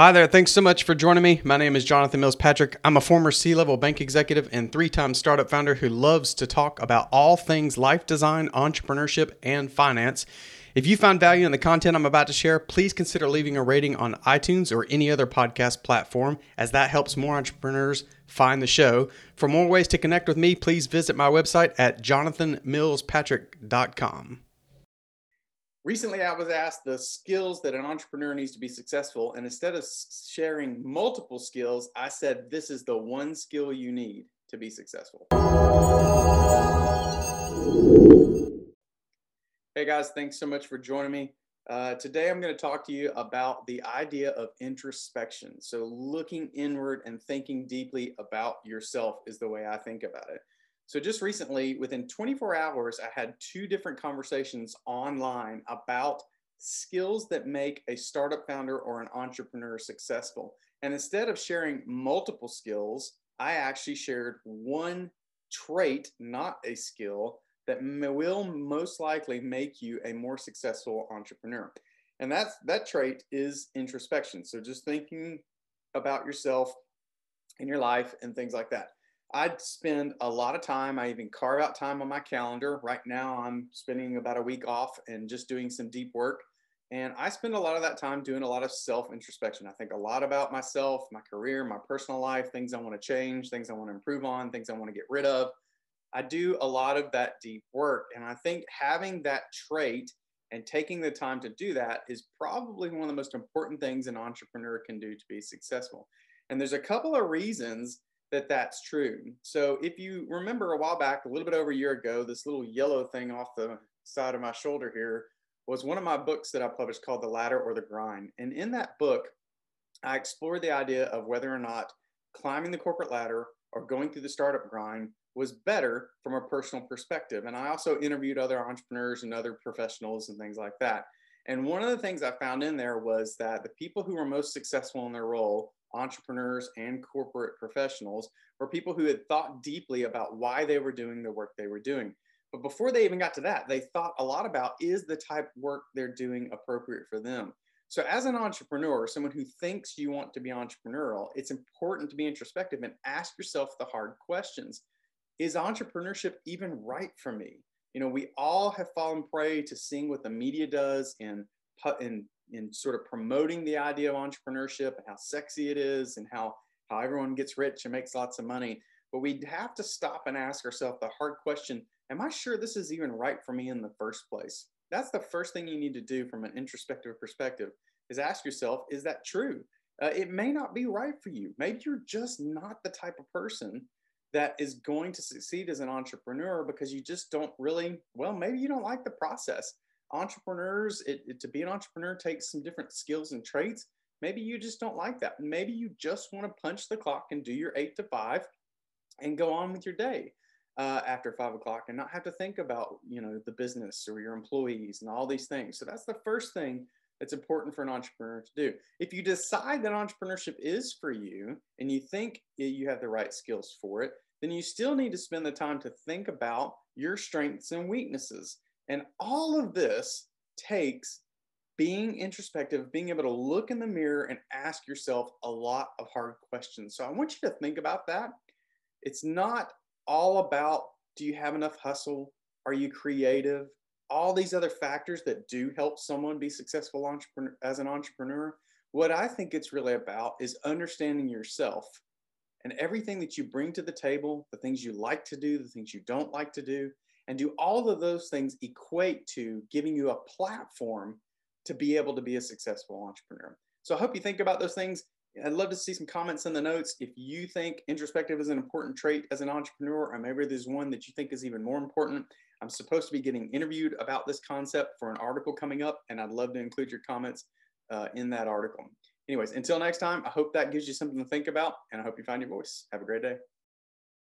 Hi there. Thanks so much for joining me. My name is Jonathan Mills Patrick. I'm a former C level bank executive and three time startup founder who loves to talk about all things life design, entrepreneurship, and finance. If you found value in the content I'm about to share, please consider leaving a rating on iTunes or any other podcast platform, as that helps more entrepreneurs find the show. For more ways to connect with me, please visit my website at jonathanmillspatrick.com. Recently, I was asked the skills that an entrepreneur needs to be successful. And instead of sharing multiple skills, I said, This is the one skill you need to be successful. Hey guys, thanks so much for joining me. Uh, today, I'm going to talk to you about the idea of introspection. So, looking inward and thinking deeply about yourself is the way I think about it. So just recently, within 24 hours, I had two different conversations online about skills that make a startup founder or an entrepreneur successful. And instead of sharing multiple skills, I actually shared one trait, not a skill, that will most likely make you a more successful entrepreneur. And that's that trait is introspection. So just thinking about yourself in your life and things like that. I'd spend a lot of time. I even carve out time on my calendar. Right now, I'm spending about a week off and just doing some deep work. And I spend a lot of that time doing a lot of self introspection. I think a lot about myself, my career, my personal life, things I want to change, things I want to improve on, things I want to get rid of. I do a lot of that deep work. And I think having that trait and taking the time to do that is probably one of the most important things an entrepreneur can do to be successful. And there's a couple of reasons that that's true. So if you remember a while back, a little bit over a year ago, this little yellow thing off the side of my shoulder here was one of my books that I published called The Ladder or the Grind. And in that book, I explored the idea of whether or not climbing the corporate ladder or going through the startup grind was better from a personal perspective. And I also interviewed other entrepreneurs and other professionals and things like that. And one of the things I found in there was that the people who were most successful in their role entrepreneurs and corporate professionals were people who had thought deeply about why they were doing the work they were doing. But before they even got to that, they thought a lot about is the type of work they're doing appropriate for them? So, as an entrepreneur, someone who thinks you want to be entrepreneurial, it's important to be introspective and ask yourself the hard questions. Is entrepreneurship even right for me? You know, we all have fallen prey to seeing what the media does in, in in sort of promoting the idea of entrepreneurship and how sexy it is and how how everyone gets rich and makes lots of money. But we have to stop and ask ourselves the hard question Am I sure this is even right for me in the first place? That's the first thing you need to do from an introspective perspective is ask yourself, is that true? Uh, it may not be right for you. Maybe you're just not the type of person that is going to succeed as an entrepreneur because you just don't really, well, maybe you don't like the process entrepreneurs, it, it, to be an entrepreneur takes some different skills and traits. Maybe you just don't like that. Maybe you just want to punch the clock and do your eight to five and go on with your day uh, after five o'clock and not have to think about, you know, the business or your employees and all these things. So that's the first thing that's important for an entrepreneur to do. If you decide that entrepreneurship is for you and you think you have the right skills for it, then you still need to spend the time to think about your strengths and weaknesses and all of this takes being introspective, being able to look in the mirror and ask yourself a lot of hard questions. So I want you to think about that. It's not all about do you have enough hustle? Are you creative? All these other factors that do help someone be successful entrepreneur as an entrepreneur. What I think it's really about is understanding yourself and everything that you bring to the table, the things you like to do, the things you don't like to do, and do all of those things equate to giving you a platform to be able to be a successful entrepreneur? So I hope you think about those things. I'd love to see some comments in the notes. If you think introspective is an important trait as an entrepreneur, or maybe there's one that you think is even more important, I'm supposed to be getting interviewed about this concept for an article coming up, and I'd love to include your comments uh, in that article. Anyways, until next time, I hope that gives you something to think about, and I hope you find your voice. Have a great day.